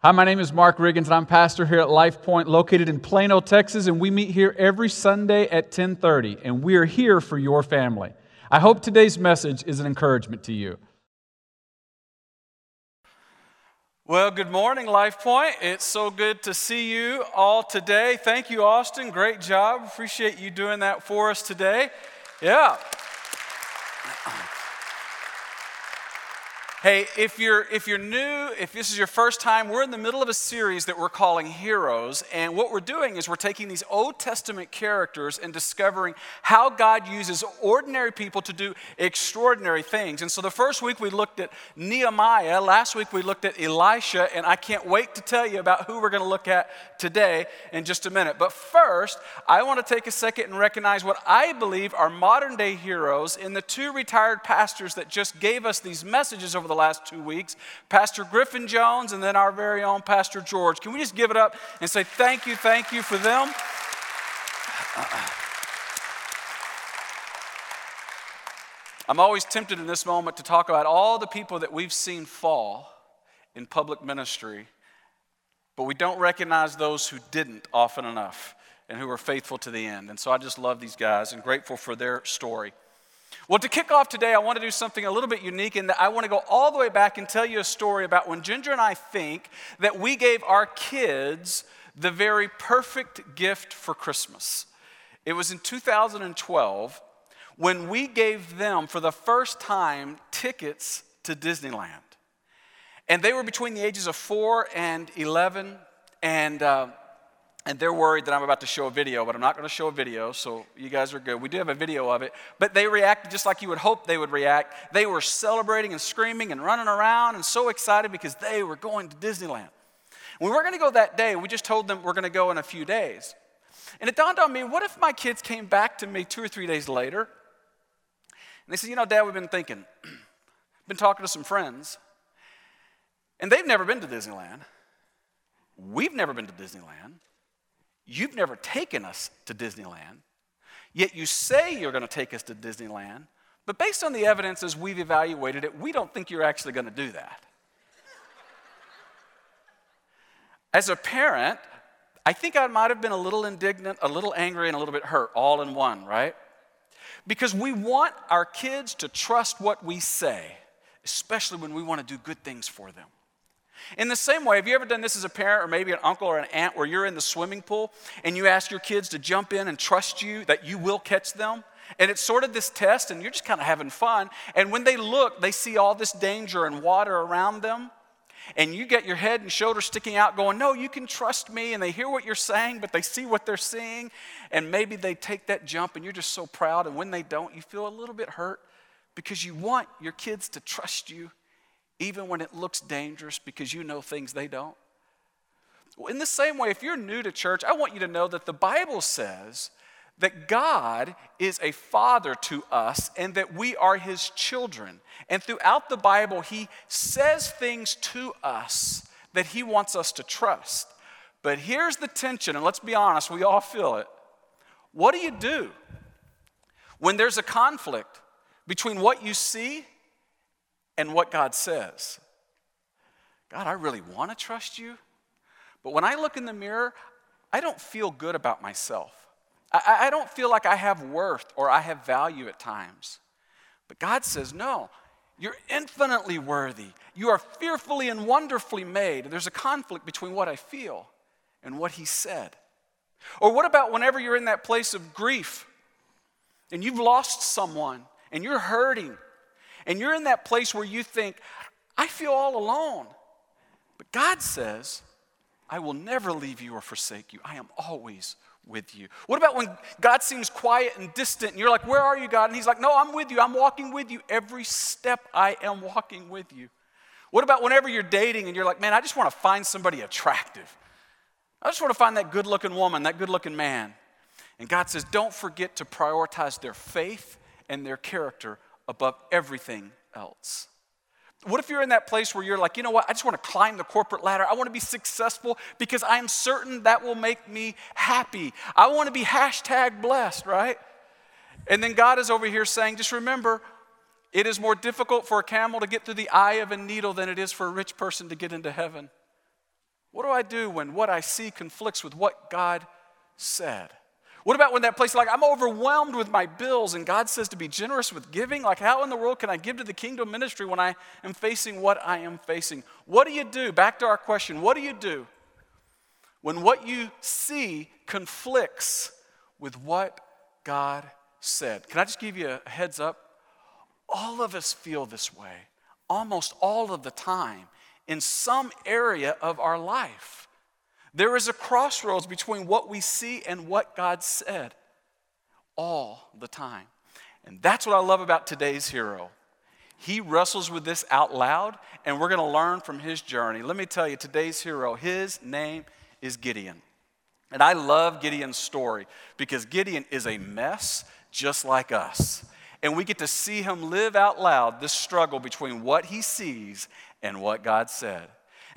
Hi, my name is Mark Riggins, and I'm pastor here at Life Point, located in Plano, Texas, and we meet here every Sunday at 10:30, and we are here for your family. I hope today's message is an encouragement to you. Well, good morning, Life Point. It's so good to see you all today. Thank you, Austin. Great job. Appreciate you doing that for us today. Yeah. Hey, if you're, if you're new, if this is your first time, we're in the middle of a series that we're calling Heroes. And what we're doing is we're taking these Old Testament characters and discovering how God uses ordinary people to do extraordinary things. And so the first week we looked at Nehemiah, last week we looked at Elisha, and I can't wait to tell you about who we're going to look at today in just a minute. But first, I want to take a second and recognize what I believe are modern day heroes in the two retired pastors that just gave us these messages over the last two weeks Pastor Griffin Jones and then our very own Pastor George. Can we just give it up and say thank you, thank you for them? Uh-uh. I'm always tempted in this moment to talk about all the people that we've seen fall in public ministry, but we don't recognize those who didn't often enough and who were faithful to the end. And so I just love these guys and grateful for their story. Well, to kick off today, I want to do something a little bit unique in that I want to go all the way back and tell you a story about when Ginger and I think that we gave our kids the very perfect gift for Christmas. It was in 2012 when we gave them for the first time tickets to Disneyland. And they were between the ages of four and 11. And uh, and they're worried that I'm about to show a video, but I'm not going to show a video, so you guys are good. We do have a video of it, but they reacted just like you would hope they would react. They were celebrating and screaming and running around and so excited because they were going to Disneyland. We weren't going to go that day, we just told them we're going to go in a few days. And it dawned on me what if my kids came back to me two or three days later? And they said, You know, Dad, we've been thinking, been talking to some friends, and they've never been to Disneyland. We've never been to Disneyland. You've never taken us to Disneyland, yet you say you're going to take us to Disneyland, but based on the evidence as we've evaluated it, we don't think you're actually going to do that. As a parent, I think I might have been a little indignant, a little angry, and a little bit hurt all in one, right? Because we want our kids to trust what we say, especially when we want to do good things for them. In the same way, have you ever done this as a parent or maybe an uncle or an aunt where you're in the swimming pool and you ask your kids to jump in and trust you that you will catch them? And it's sort of this test, and you're just kind of having fun. And when they look, they see all this danger and water around them. And you get your head and shoulders sticking out, going, No, you can trust me. And they hear what you're saying, but they see what they're seeing. And maybe they take that jump, and you're just so proud. And when they don't, you feel a little bit hurt because you want your kids to trust you even when it looks dangerous because you know things they don't? In the same way, if you're new to church, I want you to know that the Bible says that God is a father to us and that we are his children. And throughout the Bible, he says things to us that he wants us to trust. But here's the tension, and let's be honest, we all feel it. What do you do when there's a conflict between what you see and what God says. God, I really want to trust you, but when I look in the mirror, I don't feel good about myself. I, I, don't feel like I have worth or I have value at times. But God says, no, you're infinitely worthy. You are fearfully and wonderfully made. There's a conflict between what I feel and what He said. Or what about whenever you're in that place of grief and you've lost someone and you're hurting and you're in that place where you think, I feel all alone. But God says, I will never leave you or forsake you. I am always with you. What about when God seems quiet and distant and you're like, Where are you, God? And He's like, No, I'm with you. I'm walking with you. Every step I am walking with you. What about whenever you're dating and you're like, Man, I just want to find somebody attractive. I just want to find that good looking woman, that good looking man. And God says, Don't forget to prioritize their faith and their character above everything else. What if you're in that place where you're like, you know what, I just want to climb the corporate ladder. I want to be successful because I am certain that will make me happy. I want to be hashtag blessed, right? And then God is over here saying, just remember, it is more difficult for a camel to get through the eye of a needle than it is for a rich person to get into heaven. What do I do when what I see conflicts with what God said? What about when that place, like, I'm overwhelmed with my bills and God says to be generous with giving? Like, how in the world can I give to the kingdom ministry when I am facing what I am facing? What do you do? Back to our question what do you do when what you see conflicts with what God said? Can I just give you a heads up? All of us feel this way almost all of the time in some area of our life. There is a crossroads between what we see and what God said all the time. And that's what I love about today's hero. He wrestles with this out loud, and we're going to learn from his journey. Let me tell you, today's hero, his name is Gideon. And I love Gideon's story because Gideon is a mess just like us. And we get to see him live out loud this struggle between what he sees and what God said.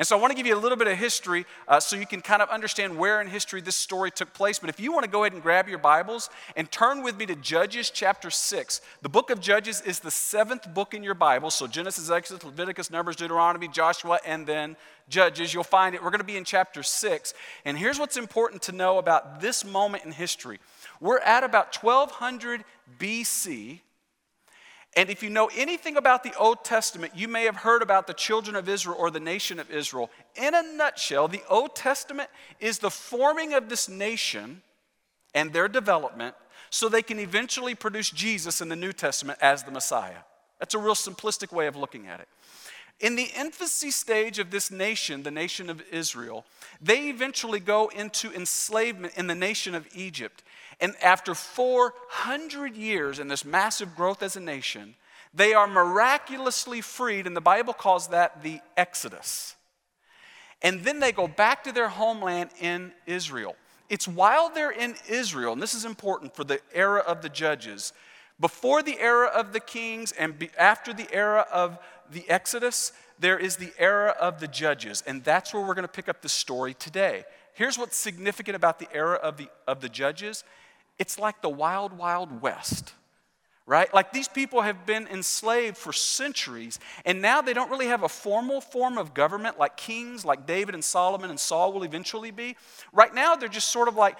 And so I want to give you a little bit of history uh, so you can kind of understand where in history this story took place. But if you want to go ahead and grab your Bibles and turn with me to Judges chapter 6. The book of Judges is the seventh book in your Bible. So Genesis, Exodus, Leviticus, Numbers, Deuteronomy, Joshua, and then Judges. You'll find it. We're going to be in chapter 6. And here's what's important to know about this moment in history we're at about 1200 BC. And if you know anything about the Old Testament, you may have heard about the children of Israel or the nation of Israel. In a nutshell, the Old Testament is the forming of this nation and their development so they can eventually produce Jesus in the New Testament as the Messiah. That's a real simplistic way of looking at it. In the infancy stage of this nation, the nation of Israel, they eventually go into enslavement in the nation of Egypt. And after 400 years in this massive growth as a nation, they are miraculously freed, and the Bible calls that the Exodus. And then they go back to their homeland in Israel. It's while they're in Israel, and this is important for the era of the judges, before the era of the kings and after the era of the Exodus, there is the era of the judges. And that's where we're going to pick up the story today. Here's what's significant about the era of the, of the judges it's like the wild, wild west, right? Like these people have been enslaved for centuries, and now they don't really have a formal form of government like kings, like David and Solomon and Saul will eventually be. Right now, they're just sort of like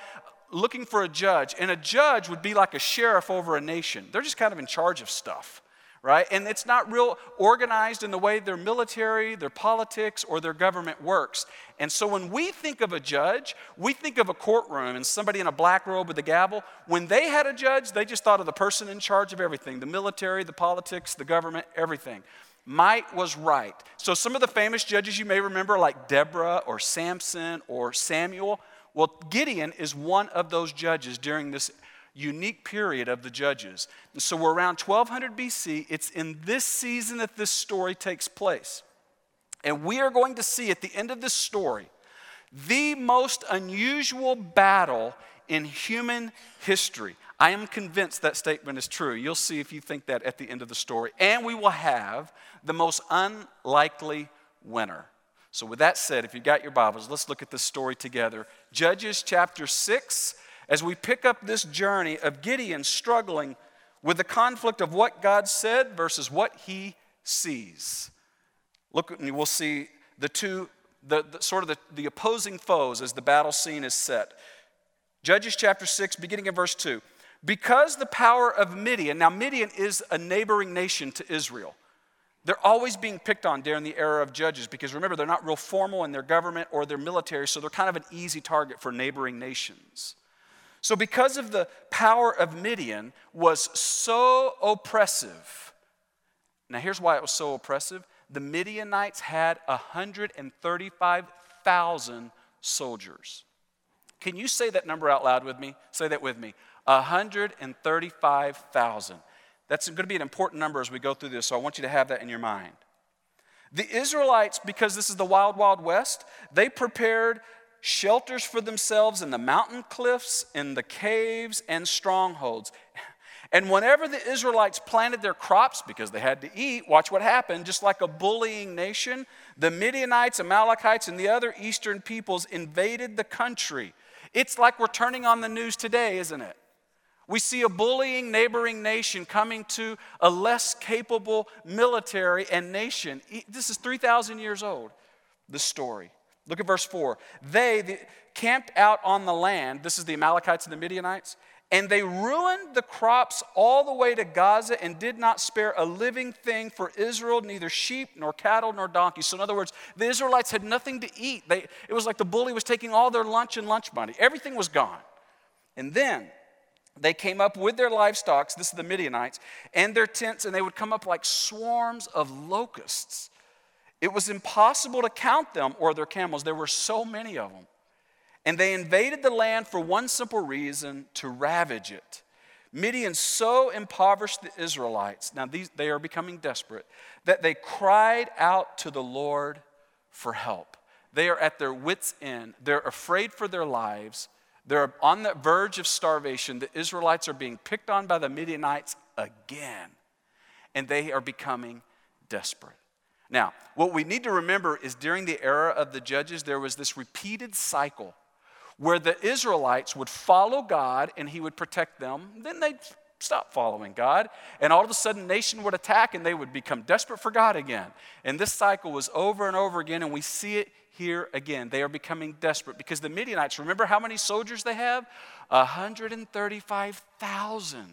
looking for a judge, and a judge would be like a sheriff over a nation. They're just kind of in charge of stuff right? And it's not real organized in the way their military, their politics, or their government works. And so when we think of a judge, we think of a courtroom and somebody in a black robe with a gavel. When they had a judge, they just thought of the person in charge of everything the military, the politics, the government, everything. Might was right. So some of the famous judges you may remember, like Deborah or Samson or Samuel, well, Gideon is one of those judges during this unique period of the judges. And so we're around 1200 BC. It's in this season that this story takes place. And we are going to see at the end of this story the most unusual battle in human history. I am convinced that statement is true. You'll see if you think that at the end of the story. And we will have the most unlikely winner. So, with that said, if you got your Bibles, let's look at this story together. Judges chapter 6, as we pick up this journey of Gideon struggling with the conflict of what God said versus what he sees. Look, and we'll see the two, the, the sort of the, the opposing foes as the battle scene is set. Judges chapter 6, beginning in verse 2. Because the power of Midian, now Midian is a neighboring nation to Israel. They're always being picked on during the era of judges because remember, they're not real formal in their government or their military, so they're kind of an easy target for neighboring nations. So, because of the power of Midian was so oppressive. Now, here's why it was so oppressive. The Midianites had 135,000 soldiers. Can you say that number out loud with me? Say that with me. 135,000. That's going to be an important number as we go through this, so I want you to have that in your mind. The Israelites, because this is the wild, wild west, they prepared shelters for themselves in the mountain cliffs, in the caves, and strongholds. And whenever the Israelites planted their crops because they had to eat, watch what happened. Just like a bullying nation, the Midianites, Amalekites, and the other eastern peoples invaded the country. It's like we're turning on the news today, isn't it? We see a bullying neighboring nation coming to a less capable military and nation. This is 3,000 years old, the story. Look at verse 4. They the, camped out on the land, this is the Amalekites and the Midianites, and they ruined the crops all the way to Gaza and did not spare a living thing for Israel, neither sheep, nor cattle, nor donkeys. So, in other words, the Israelites had nothing to eat. They, it was like the bully was taking all their lunch and lunch money, everything was gone. And then they came up with their livestock, this is the Midianites, and their tents, and they would come up like swarms of locusts. It was impossible to count them or their camels. There were so many of them. And they invaded the land for one simple reason to ravage it. Midian so impoverished the Israelites, now these, they are becoming desperate, that they cried out to the Lord for help. They are at their wits' end. They're afraid for their lives. They're on the verge of starvation. The Israelites are being picked on by the Midianites again, and they are becoming desperate. Now, what we need to remember is during the era of the judges, there was this repeated cycle where the Israelites would follow God and he would protect them. Then they'd stop following God. And all of a sudden, nation would attack and they would become desperate for God again. And this cycle was over and over again, and we see it here again. They are becoming desperate because the Midianites, remember how many soldiers they have? 135,000.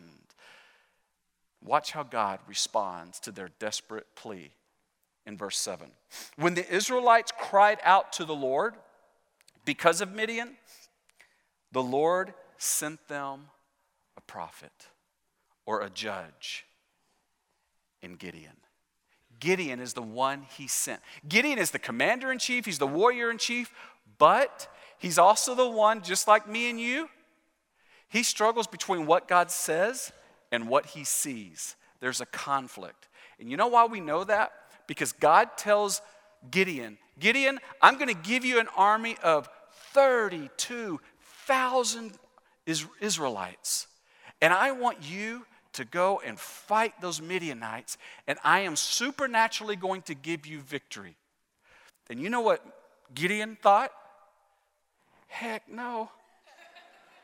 Watch how God responds to their desperate plea in verse 7. When the Israelites cried out to the Lord because of Midian, the Lord sent them a prophet or a judge in Gideon. Gideon is the one he sent. Gideon is the commander in chief, he's the warrior in chief, but he's also the one, just like me and you, he struggles between what God says and what he sees. There's a conflict. And you know why we know that? Because God tells Gideon, Gideon, I'm going to give you an army of 32,000 Israelites. And I want you to go and fight those Midianites, and I am supernaturally going to give you victory. And you know what Gideon thought? Heck no.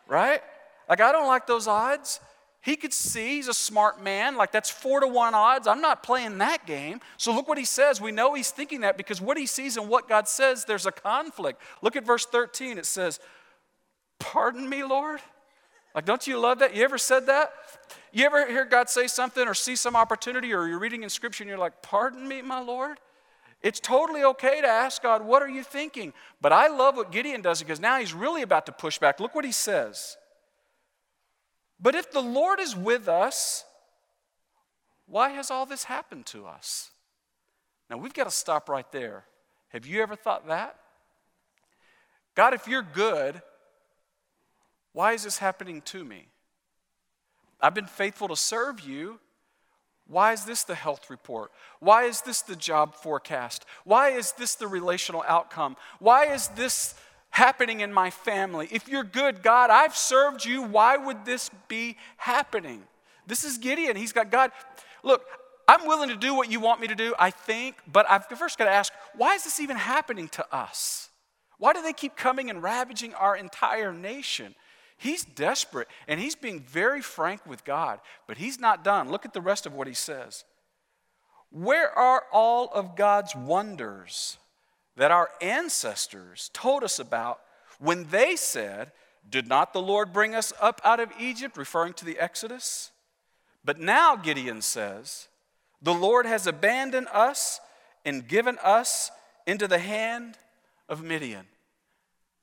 Right? Like, I don't like those odds. He could see he's a smart man. Like, that's four to one odds. I'm not playing that game. So, look what he says. We know he's thinking that because what he sees and what God says, there's a conflict. Look at verse 13. It says, Pardon me, Lord? Like, don't you love that? You ever said that? You ever hear God say something or see some opportunity or you're reading in scripture and you're like, Pardon me, my Lord? It's totally okay to ask God, What are you thinking? But I love what Gideon does because now he's really about to push back. Look what he says. But if the Lord is with us, why has all this happened to us? Now we've got to stop right there. Have you ever thought that? God, if you're good, why is this happening to me? I've been faithful to serve you. Why is this the health report? Why is this the job forecast? Why is this the relational outcome? Why is this happening in my family. If you're good, God, I've served you. Why would this be happening? This is Gideon. He's got God. Look, I'm willing to do what you want me to do, I think, but I've first got to ask, why is this even happening to us? Why do they keep coming and ravaging our entire nation? He's desperate and he's being very frank with God, but he's not done. Look at the rest of what he says. Where are all of God's wonders? That our ancestors told us about when they said, Did not the Lord bring us up out of Egypt, referring to the Exodus? But now, Gideon says, The Lord has abandoned us and given us into the hand of Midian.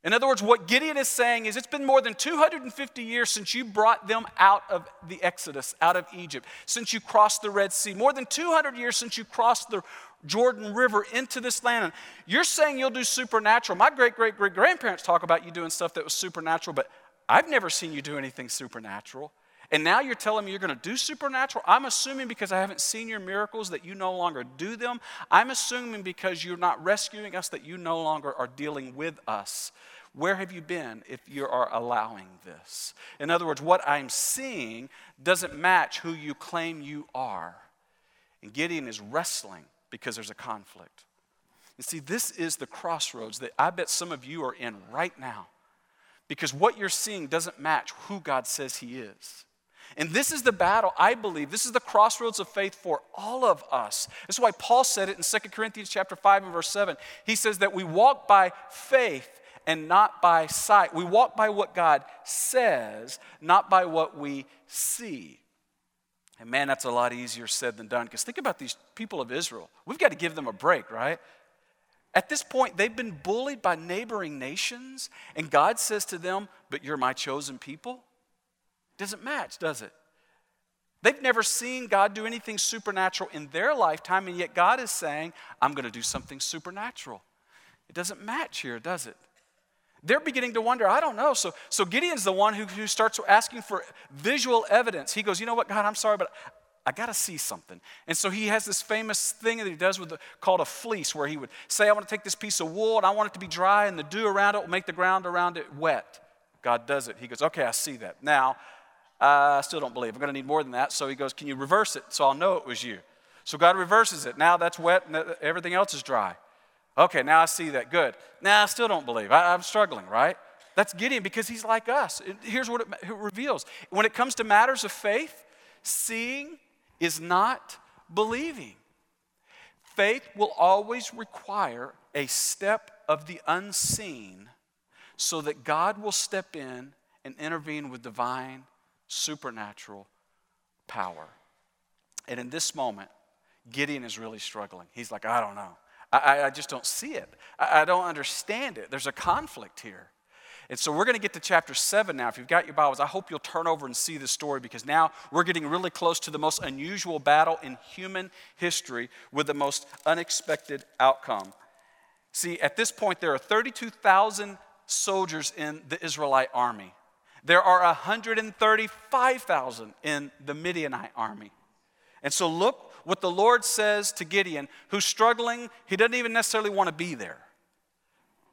In other words, what Gideon is saying is it's been more than 250 years since you brought them out of the Exodus, out of Egypt, since you crossed the Red Sea, more than 200 years since you crossed the Jordan River into this land. You're saying you'll do supernatural. My great great great grandparents talk about you doing stuff that was supernatural, but I've never seen you do anything supernatural. And now you're telling me you're going to do supernatural? I'm assuming because I haven't seen your miracles that you no longer do them. I'm assuming because you're not rescuing us that you no longer are dealing with us. Where have you been if you are allowing this? In other words, what I'm seeing doesn't match who you claim you are. And Gideon is wrestling because there's a conflict. You see, this is the crossroads that I bet some of you are in right now because what you're seeing doesn't match who God says He is. And this is the battle, I believe. This is the crossroads of faith for all of us. This is why Paul said it in 2 Corinthians chapter 5 and verse 7. He says that we walk by faith and not by sight. We walk by what God says, not by what we see. And man, that's a lot easier said than done. Because think about these people of Israel. We've got to give them a break, right? At this point, they've been bullied by neighboring nations, and God says to them, But you're my chosen people. Doesn't match, does it? They've never seen God do anything supernatural in their lifetime, and yet God is saying, I'm going to do something supernatural. It doesn't match here, does it? They're beginning to wonder, I don't know. So, so Gideon's the one who, who starts asking for visual evidence. He goes, You know what, God, I'm sorry, but I got to see something. And so he has this famous thing that he does with the, called a fleece, where he would say, I want to take this piece of wool and I want it to be dry, and the dew around it will make the ground around it wet. God does it. He goes, Okay, I see that. Now, I still don't believe. I'm going to need more than that. So he goes, Can you reverse it so I'll know it was you? So God reverses it. Now that's wet and everything else is dry. Okay, now I see that. Good. Now I still don't believe. I, am struggling, right? That's Gideon because he's like us. Here's what it, it reveals when it comes to matters of faith, seeing is not believing. Faith will always require a step of the unseen so that God will step in and intervene with divine, supernatural power. And in this moment, Gideon is really struggling. He's like, I don't know. I, I just don't see it. I, I don't understand it. There's a conflict here. And so we're going to get to chapter 7 now. If you've got your Bibles, I hope you'll turn over and see this story because now we're getting really close to the most unusual battle in human history with the most unexpected outcome. See, at this point, there are 32,000 soldiers in the Israelite army, there are 135,000 in the Midianite army. And so look what the Lord says to Gideon, who's struggling. He doesn't even necessarily want to be there,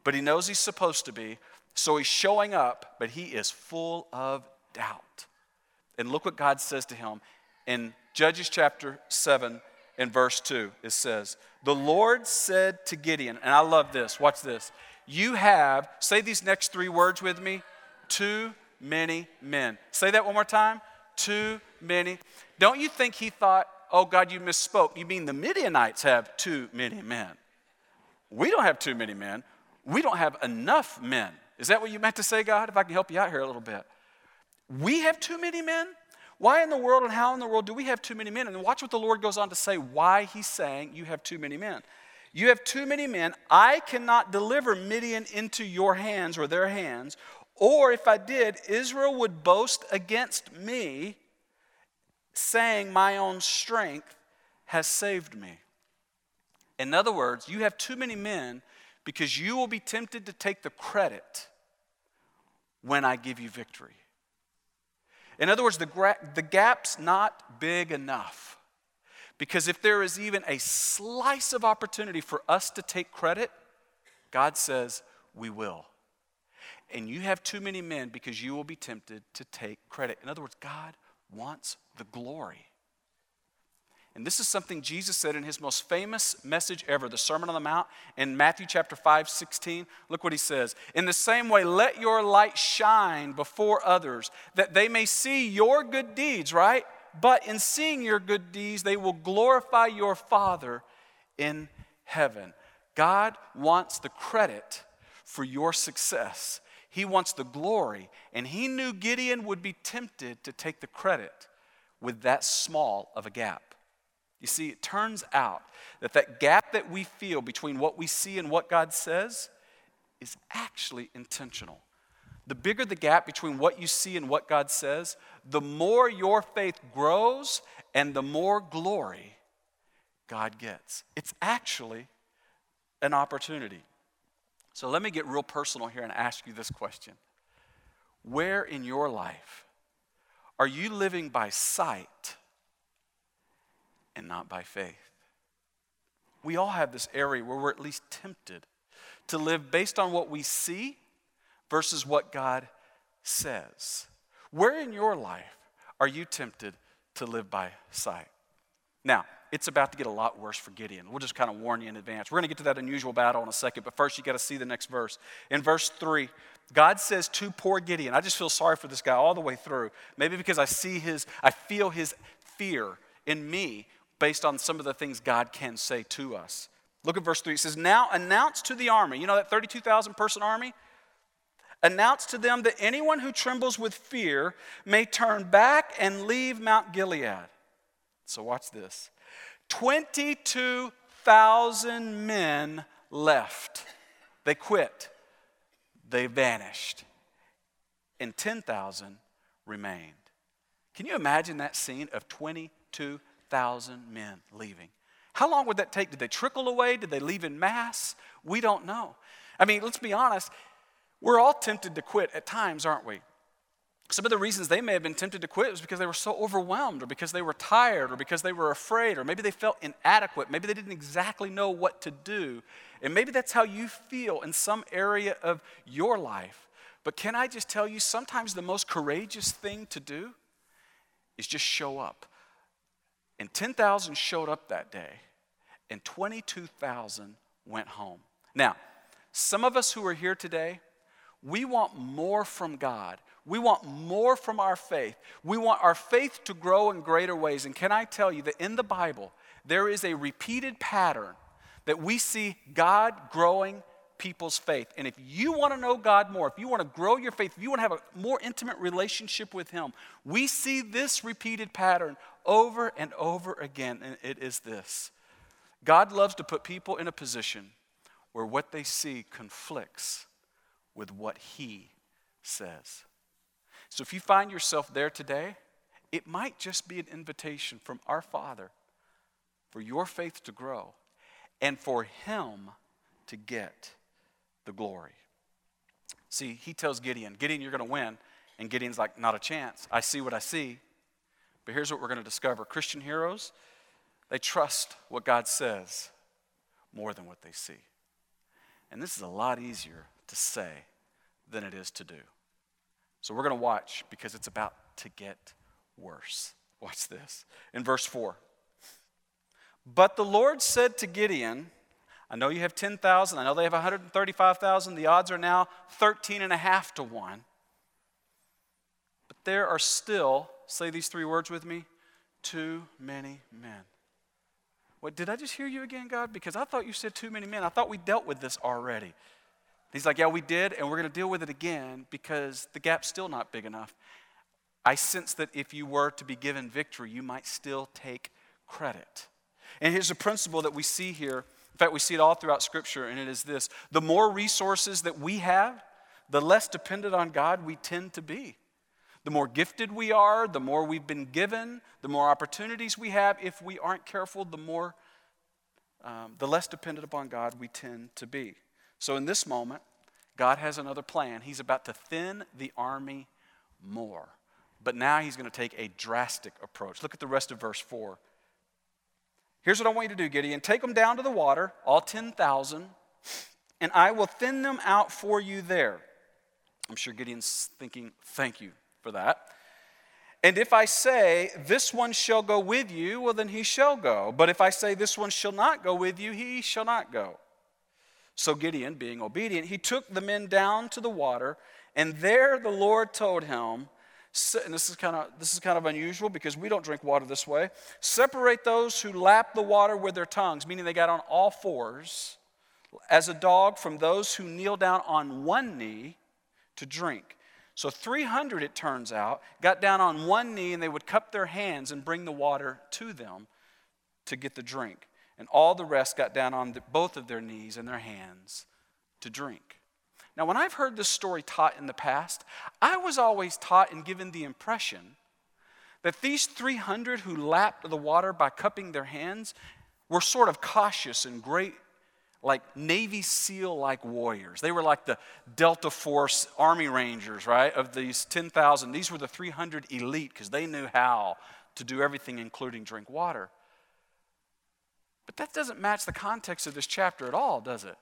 but he knows he's supposed to be. So he's showing up, but he is full of doubt. And look what God says to him in Judges chapter 7 and verse 2. It says, The Lord said to Gideon, and I love this, watch this. You have, say these next three words with me, too many men. Say that one more time. Too many. Don't you think he thought, oh God, you misspoke. You mean the Midianites have too many men? We don't have too many men. We don't have enough men. Is that what you meant to say, God? If I can help you out here a little bit. We have too many men? Why in the world and how in the world do we have too many men? And watch what the Lord goes on to say why he's saying you have too many men. You have too many men. I cannot deliver Midian into your hands or their hands. Or if I did, Israel would boast against me saying, My own strength has saved me. In other words, you have too many men because you will be tempted to take the credit when I give you victory. In other words, the, gra- the gap's not big enough. Because if there is even a slice of opportunity for us to take credit, God says, we will. And you have too many men because you will be tempted to take credit. In other words, God wants the glory. And this is something Jesus said in his most famous message ever, the Sermon on the Mount, in Matthew chapter 5, 16. Look what he says. In the same way, let your light shine before others, that they may see your good deeds, right? But in seeing your good deeds, they will glorify your Father in heaven. God wants the credit for your success. He wants the glory. And he knew Gideon would be tempted to take the credit with that small of a gap. You see, it turns out that that gap that we feel between what we see and what God says is actually intentional. The bigger the gap between what you see and what God says, the more your faith grows and the more glory God gets. It's actually an opportunity. So let me get real personal here and ask you this question Where in your life are you living by sight and not by faith? We all have this area where we're at least tempted to live based on what we see versus what God says. Where in your life are you tempted to live by sight? Now, it's about to get a lot worse for Gideon. We'll just kind of warn you in advance. We're going to get to that unusual battle in a second, but first you got to see the next verse. In verse 3, God says to poor Gideon, I just feel sorry for this guy all the way through. Maybe because I see his, I feel his fear in me based on some of the things God can say to us. Look at verse 3. It says, Now announce to the army, you know that 32,000 person army? Announce to them that anyone who trembles with fear may turn back and leave Mount Gilead. So watch this 22,000 men left. They quit, they vanished, and 10,000 remained. Can you imagine that scene of 22,000 men leaving? How long would that take? Did they trickle away? Did they leave in mass? We don't know. I mean, let's be honest. We're all tempted to quit at times, aren't we? Some of the reasons they may have been tempted to quit was because they were so overwhelmed, or because they were tired, or because they were afraid, or maybe they felt inadequate. Maybe they didn't exactly know what to do. And maybe that's how you feel in some area of your life. But can I just tell you, sometimes the most courageous thing to do is just show up. And 10,000 showed up that day, and 22,000 went home. Now, some of us who are here today, we want more from God. We want more from our faith. We want our faith to grow in greater ways. And can I tell you that in the Bible, there is a repeated pattern that we see God growing people's faith. And if you want to know God more, if you want to grow your faith, if you want to have a more intimate relationship with Him, we see this repeated pattern over and over again. And it is this God loves to put people in a position where what they see conflicts with what He says. So if you find yourself there today, it might just be an invitation from our Father for your faith to grow and for Him to get the glory. See, He tells Gideon, Gideon, you're going to win. And Gideon's like, not a chance. I see what I see. But here's what we're going to discover Christian heroes, they trust what God says more than what they see. And this is a lot easier to say than it is to do. So we're going to watch because it's about to get worse. Watch this. In verse 4. But the Lord said to Gideon, I know you have 10,000. I know they have 135,000. The odds are now 13 and a half to 1. But there are still, say these three words with me, too many men. What, did I just hear you again, God? Because I thought you said too many men. I thought we dealt with this already. He's like, Yeah, we did, and we're going to deal with it again because the gap's still not big enough. I sense that if you were to be given victory, you might still take credit. And here's a principle that we see here. In fact, we see it all throughout Scripture, and it is this the more resources that we have, the less dependent on God we tend to be. The more gifted we are, the more we've been given, the more opportunities we have. If we aren't careful, the more, um, the less dependent upon God we tend to be. So in this moment, God has another plan. He's about to thin the army more. But now he's going to take a drastic approach. Look at the rest of verse 4. Here's what I want you to do, Gideon take them down to the water, all 10,000, and I will thin them out for you there. I'm sure Gideon's thinking, thank you for that. And if I say, This one shall go with you, well, then he shall go. But if I say, This one shall not go with you, he shall not go. So Gideon, being obedient, he took the men down to the water, and there the Lord told him, and this is kind of this is kind of unusual because we don't drink water this way. Separate those who lap the water with their tongues, meaning they got on all fours, as a dog from those who kneel down on one knee to drink. So 300, it turns out, got down on one knee and they would cup their hands and bring the water to them to get the drink and all the rest got down on the, both of their knees and their hands to drink. Now, when I've heard this story taught in the past, I was always taught and given the impression that these 300 who lapped the water by cupping their hands were sort of cautious and great, like Navy SEAL like warriors. They were like the Delta Force Army Rangers, right? Of these 10,000. These were the 300 elite because they knew how to do everything, including drink water. But that doesn't match the context of this chapter at all, does it?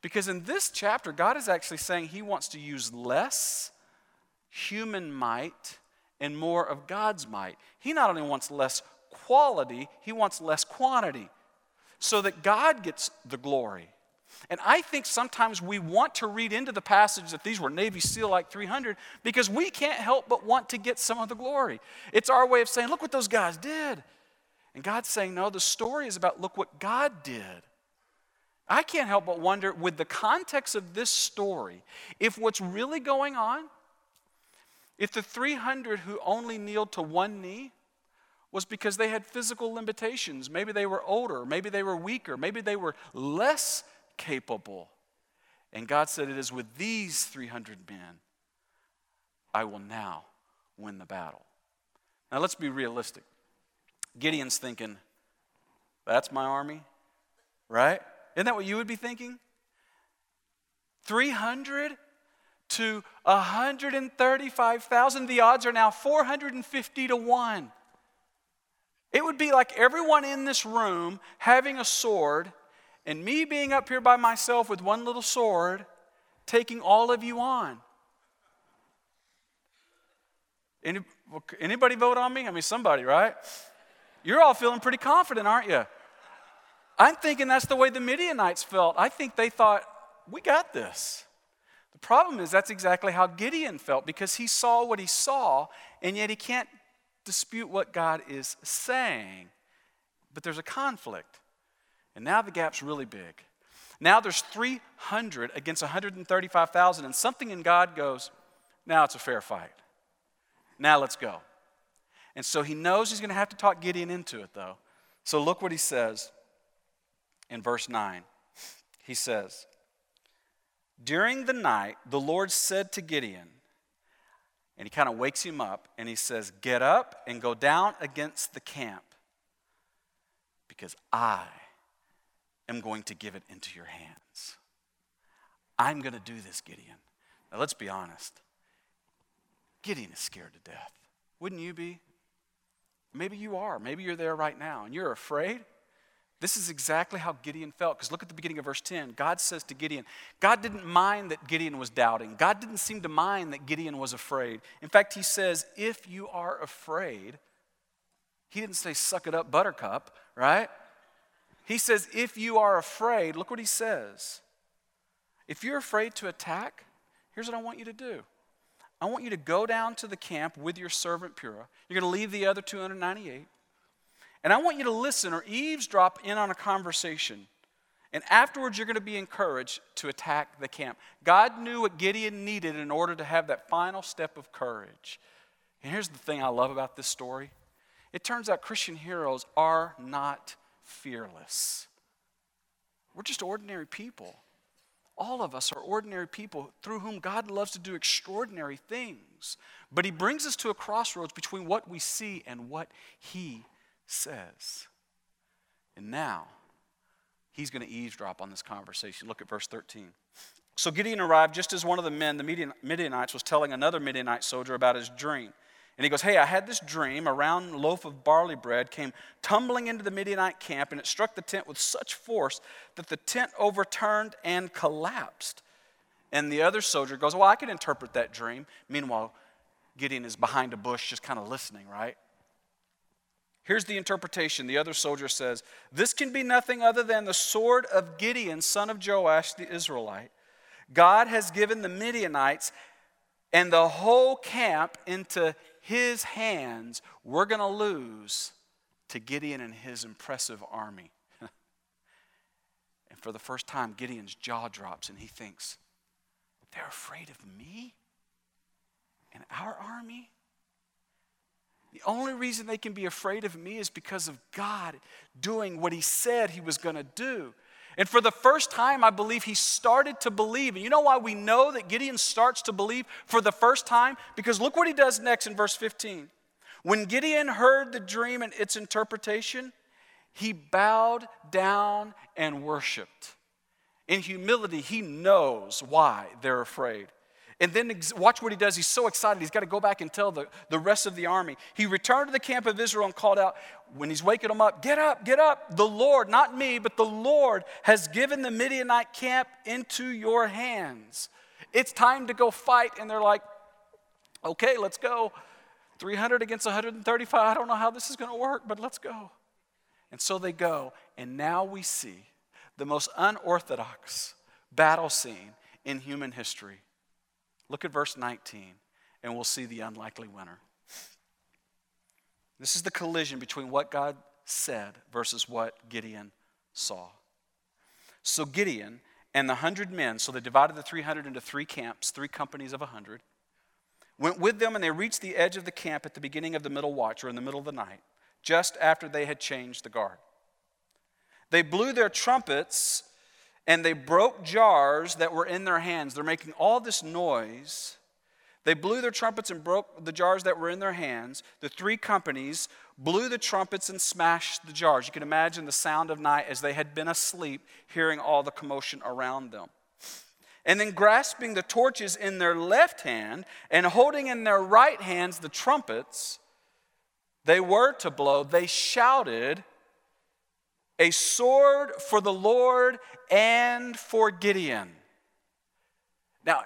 Because in this chapter, God is actually saying He wants to use less human might and more of God's might. He not only wants less quality, he wants less quantity so that God gets the glory. And I think sometimes we want to read into the passage that these were Navy SEAL like 300 because we can't help but want to get some of the glory. It's our way of saying, look what those guys did. And God's saying, no, the story is about look what God did. I can't help but wonder, with the context of this story, if what's really going on, if the 300 who only kneeled to one knee was because they had physical limitations, maybe they were older, maybe they were weaker, maybe they were less capable. And God said, It is with these 300 men I will now win the battle. Now let's be realistic. Gideon's thinking, That's my army, right? Isn't that what you would be thinking? 300 to 135,000. The odds are now 450 to 1. It would be like everyone in this room having a sword and me being up here by myself with one little sword taking all of you on. Any, anybody vote on me? I mean, somebody, right? You're all feeling pretty confident, aren't you? I'm thinking that's the way the Midianites felt. I think they thought, we got this. The problem is that's exactly how Gideon felt because he saw what he saw, and yet he can't dispute what God is saying. But there's a conflict. And now the gap's really big. Now there's 300 against 135,000, and something in God goes, now it's a fair fight. Now let's go. And so he knows he's going to have to talk Gideon into it, though. So look what he says in verse 9. He says, During the night, the Lord said to Gideon, and he kind of wakes him up, and he says, Get up and go down against the camp, because I am going to give it into your hands. I'm going to do this, Gideon. Now, let's be honest. Gideon is scared to death. Wouldn't you be? Maybe you are. Maybe you're there right now and you're afraid. This is exactly how Gideon felt. Because look at the beginning of verse 10. God says to Gideon, God didn't mind that Gideon was doubting. God didn't seem to mind that Gideon was afraid. In fact, he says, If you are afraid, he didn't say, Suck it up, buttercup, right? He says, if you are afraid, look what he says. If you're afraid to attack, here's what I want you to do. I want you to go down to the camp with your servant Purah. You're going to leave the other 298. And I want you to listen or eavesdrop in on a conversation. And afterwards, you're going to be encouraged to attack the camp. God knew what Gideon needed in order to have that final step of courage. And here's the thing I love about this story it turns out Christian heroes are not fearless. We're just ordinary people. All of us are ordinary people through whom God loves to do extraordinary things. But He brings us to a crossroads between what we see and what He says. And now, He's going to eavesdrop on this conversation. Look at verse 13. So Gideon arrived just as one of the men, the Midianites, was telling another Midianite soldier about his dream. And he goes, Hey, I had this dream. A round loaf of barley bread came tumbling into the Midianite camp, and it struck the tent with such force that the tent overturned and collapsed. And the other soldier goes, Well, I can interpret that dream. Meanwhile, Gideon is behind a bush, just kind of listening, right? Here's the interpretation. The other soldier says, This can be nothing other than the sword of Gideon, son of Joash the Israelite. God has given the Midianites and the whole camp into his hands, we're going to lose to Gideon and his impressive army. and for the first time, Gideon's jaw drops and he thinks, They're afraid of me and our army? The only reason they can be afraid of me is because of God doing what he said he was going to do. And for the first time, I believe he started to believe. And you know why we know that Gideon starts to believe for the first time? Because look what he does next in verse 15. When Gideon heard the dream and its interpretation, he bowed down and worshiped. In humility, he knows why they're afraid. And then watch what he does. He's so excited. He's got to go back and tell the, the rest of the army. He returned to the camp of Israel and called out, when he's waking them up, Get up, get up. The Lord, not me, but the Lord has given the Midianite camp into your hands. It's time to go fight. And they're like, Okay, let's go. 300 against 135. I don't know how this is going to work, but let's go. And so they go, and now we see the most unorthodox battle scene in human history. Look at verse 19, and we'll see the unlikely winner. This is the collision between what God said versus what Gideon saw. So Gideon and the hundred men, so they divided the 300 into three camps, three companies of a hundred, went with them and they reached the edge of the camp at the beginning of the middle watch or in the middle of the night, just after they had changed the guard. They blew their trumpets and they broke jars that were in their hands. They're making all this noise. They blew their trumpets and broke the jars that were in their hands. The three companies blew the trumpets and smashed the jars. You can imagine the sound of night as they had been asleep, hearing all the commotion around them. And then, grasping the torches in their left hand and holding in their right hands the trumpets, they were to blow. They shouted, A sword for the Lord and for Gideon. Now,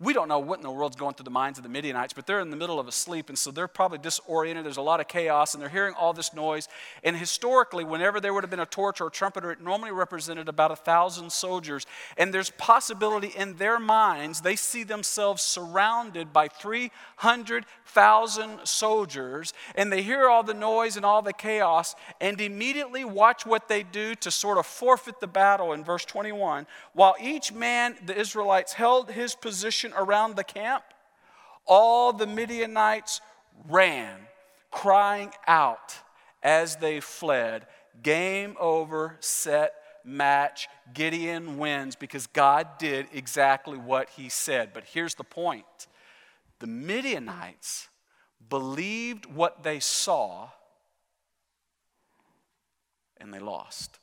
we don't know what in the world's going through the minds of the Midianites, but they're in the middle of a sleep, and so they're probably disoriented. There's a lot of chaos, and they're hearing all this noise. And historically, whenever there would have been a torch or a trumpeter, it normally represented about a thousand soldiers. And there's possibility in their minds, they see themselves surrounded by 300,000 soldiers, and they hear all the noise and all the chaos, and immediately watch what they do to sort of forfeit the battle in verse 21. While each man, the Israelites, held his position around the camp, all the Midianites ran, crying out as they fled Game over, set, match. Gideon wins because God did exactly what he said. But here's the point the Midianites believed what they saw and they lost.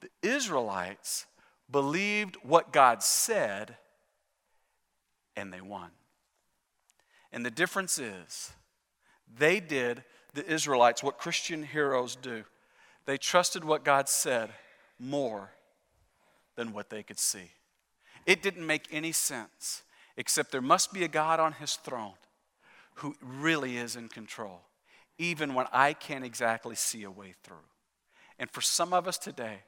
The Israelites believed what God said and they won. And the difference is, they did, the Israelites, what Christian heroes do. They trusted what God said more than what they could see. It didn't make any sense, except there must be a God on his throne who really is in control, even when I can't exactly see a way through. And for some of us today,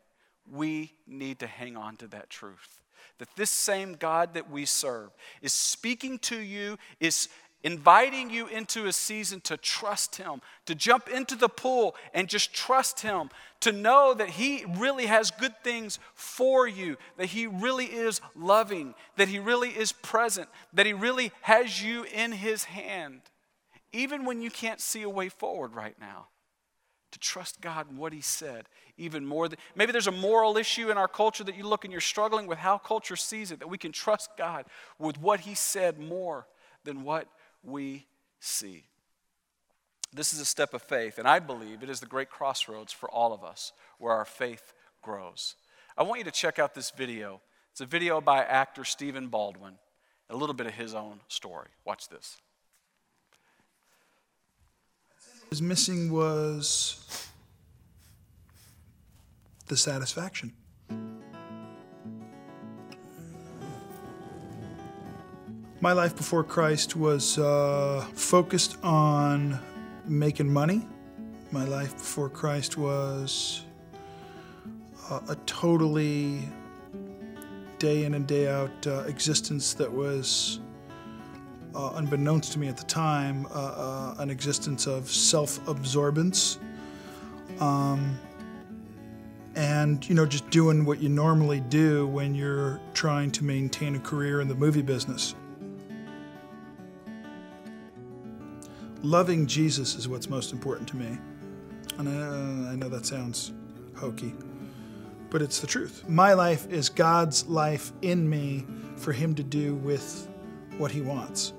we need to hang on to that truth that this same God that we serve is speaking to you, is inviting you into a season to trust Him, to jump into the pool and just trust Him, to know that He really has good things for you, that He really is loving, that He really is present, that He really has you in His hand, even when you can't see a way forward right now to trust God and what He said even more. Maybe there's a moral issue in our culture that you look and you're struggling with how culture sees it, that we can trust God with what He said more than what we see. This is a step of faith, and I believe it is the great crossroads for all of us where our faith grows. I want you to check out this video. It's a video by actor Stephen Baldwin, a little bit of his own story. Watch this was missing was the satisfaction. My life before Christ was uh, focused on making money. My life before Christ was uh, a totally day in and day out uh, existence that was uh, unbeknownst to me at the time, uh, uh, an existence of self absorbance. Um, and, you know, just doing what you normally do when you're trying to maintain a career in the movie business. Loving Jesus is what's most important to me. And I, I know that sounds hokey, but it's the truth. My life is God's life in me for Him to do with what He wants.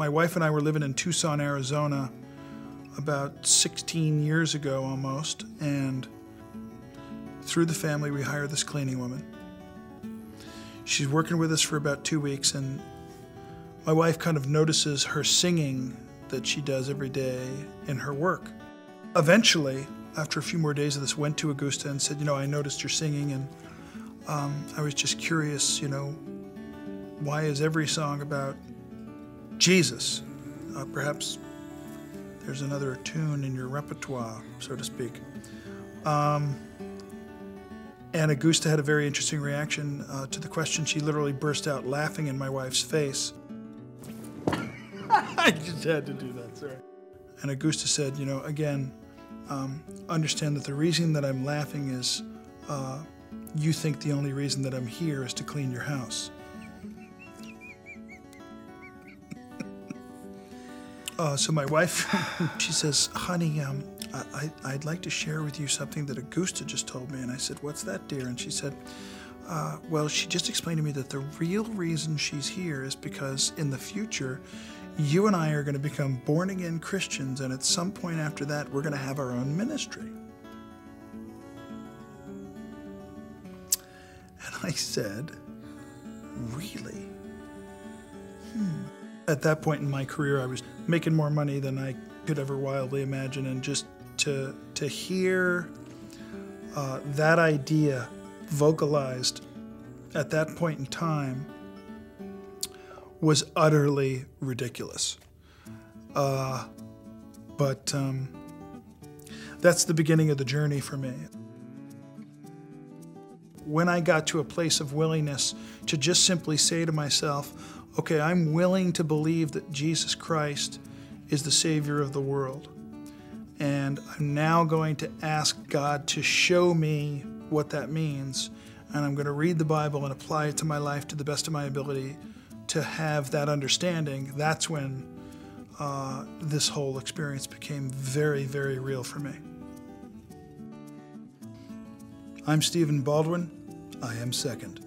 My wife and I were living in Tucson, Arizona about 16 years ago almost, and through the family, we hired this cleaning woman. She's working with us for about two weeks, and my wife kind of notices her singing that she does every day in her work. Eventually, after a few more days of this, went to Augusta and said, You know, I noticed you're singing, and um, I was just curious, you know, why is every song about Jesus? Uh, perhaps there's another tune in your repertoire, so to speak. Um, and Augusta had a very interesting reaction uh, to the question. She literally burst out laughing in my wife's face. I just had to do that, sorry. And Augusta said, You know, again, um, understand that the reason that I'm laughing is uh, you think the only reason that I'm here is to clean your house. Uh, so my wife, she says, honey, um, I, I'd like to share with you something that Augusta just told me. And I said, what's that, dear? And she said, uh, well, she just explained to me that the real reason she's here is because in the future, you and I are going to become born again Christians, and at some point after that, we're going to have our own ministry. And I said, Really? Hmm. At that point in my career, I was making more money than I could ever wildly imagine, and just to, to hear uh, that idea vocalized at that point in time was utterly ridiculous. Uh, but um, that's the beginning of the journey for me. When I got to a place of willingness to just simply say to myself, okay, I'm willing to believe that Jesus Christ is the Savior of the world. And I'm now going to ask God to show me what that means. And I'm going to read the Bible and apply it to my life to the best of my ability to have that understanding, that's when uh, this whole experience became very, very real for me. I'm Stephen Baldwin. I am second.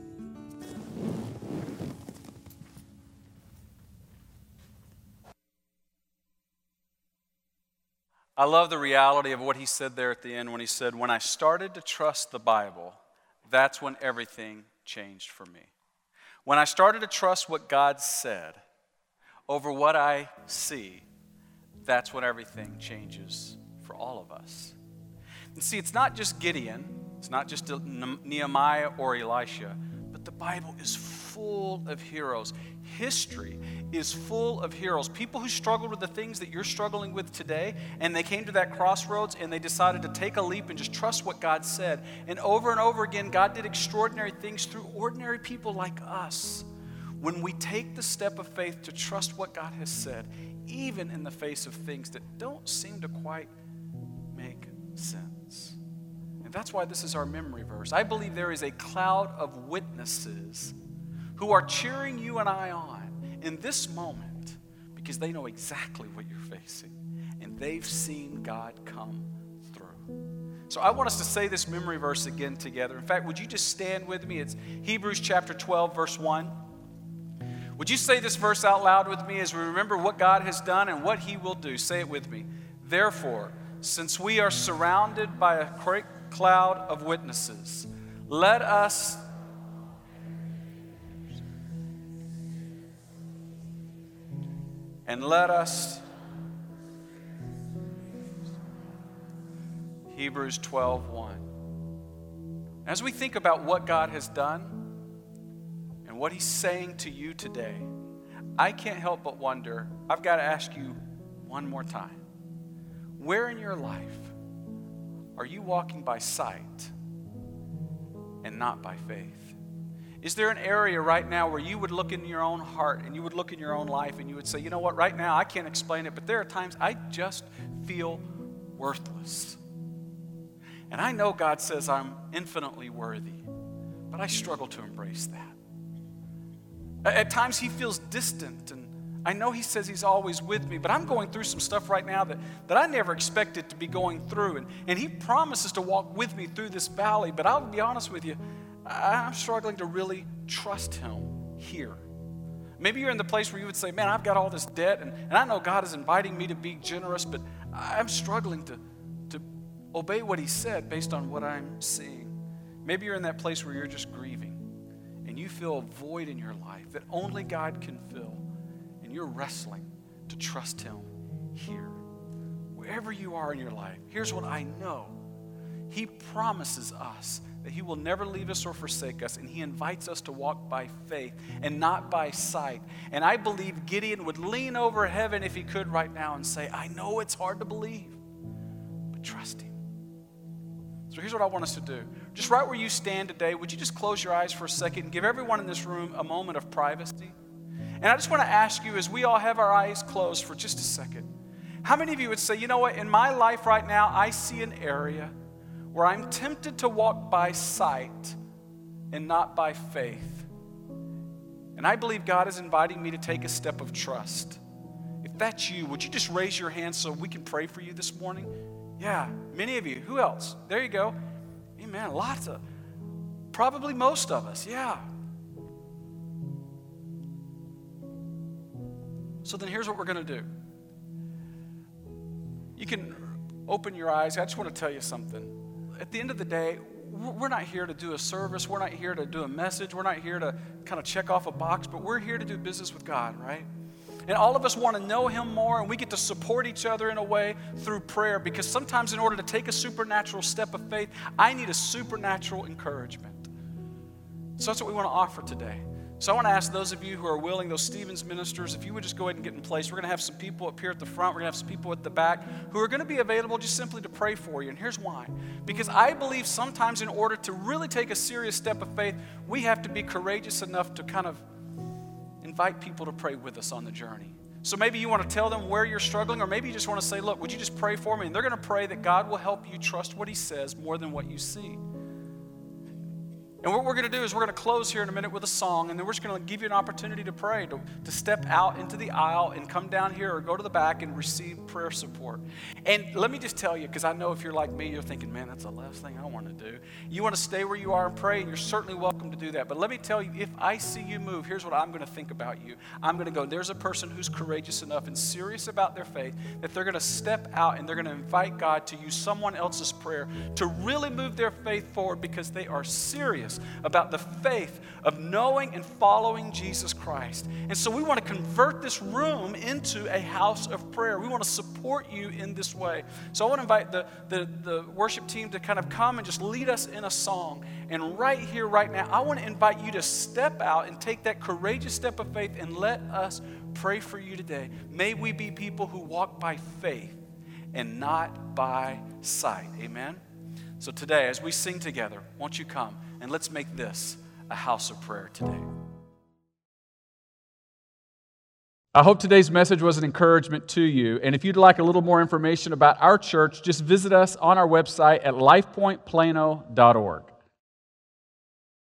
I love the reality of what he said there at the end when he said, When I started to trust the Bible, that's when everything changed for me. When I started to trust what God said over what I see, that's when everything changes for all of us. And see, it's not just Gideon, it's not just Nehemiah or Elisha, but the Bible is full of heroes. History is full of heroes. People who struggled with the things that you're struggling with today, and they came to that crossroads and they decided to take a leap and just trust what God said. And over and over again, God did extraordinary things through ordinary people like us. When we take the step of faith to trust what God has said, even in the face of things that don't seem to quite make sense. And that's why this is our memory verse. I believe there is a cloud of witnesses who are cheering you and I on in this moment because they know exactly what you're facing and they've seen God come through. So I want us to say this memory verse again together. In fact, would you just stand with me? It's Hebrews chapter 12, verse 1. Would you say this verse out loud with me as we remember what God has done and what He will do? Say it with me. Therefore, since we are surrounded by a great cloud of witnesses, let us And let us, Hebrews 12 1. As we think about what God has done and what He's saying to you today, I can't help but wonder I've got to ask you one more time. Where in your life are you walking by sight and not by faith? Is there an area right now where you would look in your own heart and you would look in your own life and you would say, you know what, right now I can't explain it, but there are times I just feel worthless. And I know God says I'm infinitely worthy, but I struggle to embrace that. At times He feels distant, and I know He says He's always with me, but I'm going through some stuff right now that, that I never expected to be going through. And, and He promises to walk with me through this valley, but I'll be honest with you, I'm struggling to really trust Him here. Maybe you're in the place where you would say, Man, I've got all this debt, and, and I know God is inviting me to be generous, but I'm struggling to, to obey what He said based on what I'm seeing. Maybe you're in that place where you're just grieving and you feel a void in your life that only God can fill, and you're wrestling to trust Him here. Wherever you are in your life, here's what I know He promises us that He will never leave us or forsake us, and He invites us to walk by faith and not by sight. And I believe Gideon would lean over heaven if he could right now and say, I know it's hard to believe, but trust Him. So here's what I want us to do. Just right where you stand today, would you just close your eyes for a second and give everyone in this room a moment of privacy? And I just want to ask you, as we all have our eyes closed for just a second, how many of you would say, you know what, in my life right now, I see an area where I'm tempted to walk by sight and not by faith. And I believe God is inviting me to take a step of trust. If that's you, would you just raise your hand so we can pray for you this morning? Yeah, many of you. Who else? There you go. Amen. Lots of, probably most of us. Yeah. So then here's what we're going to do. You can open your eyes. I just want to tell you something at the end of the day, we're not here to do a service. We're not here to do a message. We're not here to kind of check off a box, but we're here to do business with God, right? And all of us want to know Him more, and we get to support each other in a way through prayer because sometimes, in order to take a supernatural step of faith, I need a supernatural encouragement. So that's what we want to offer today. So I want to ask those of you who are willing, those Stevens ministers, if you would just go ahead and get in place. We're going to have some people up here at the front. We're going to have some people at the back who are going to be available just simply to pray for you. And here's why. Because I believe sometimes in order to really take a serious step of faith, we have to be courageous enough to kind of invite people to pray with us on the journey. So maybe you want to tell them where you're struggling, or maybe you just want to say, Look, would you just pray for me? And they're going to pray that God will help you trust what He says more than what you see. And what we're going to do is we're going to close here in a minute with a song, and then we're just going to give you an opportunity to pray, to, to step out into the aisle and come down here or go to the back and receive prayer support. And let me just tell you, because I know if you're like me, you're thinking, man, that's the last thing I want to do. You want to stay where you are and pray, and you're certainly welcome to do that. But let me tell you, if I see you move, here's what I'm going to think about you. I'm going to go, there's a person who's courageous enough and serious about their faith that they're going to step out and they're going to invite God to use someone else's prayer to really move their faith forward because they are serious about the faith of knowing and following Jesus Christ. And so we want to convert this room into a house of prayer. We want to support you in this way. So I want to invite the, the, the worship team to kind of come and just lead us in a song. And right here, right now, I want to invite you to step out and take that courageous step of faith and let us pray for you today. May we be people who walk by faith and not by sight. Amen. So today, as we sing together, won't you come and let's make this a house of prayer today. I hope today's message was an encouragement to you. And if you'd like a little more information about our church, just visit us on our website at lifepointplano.org.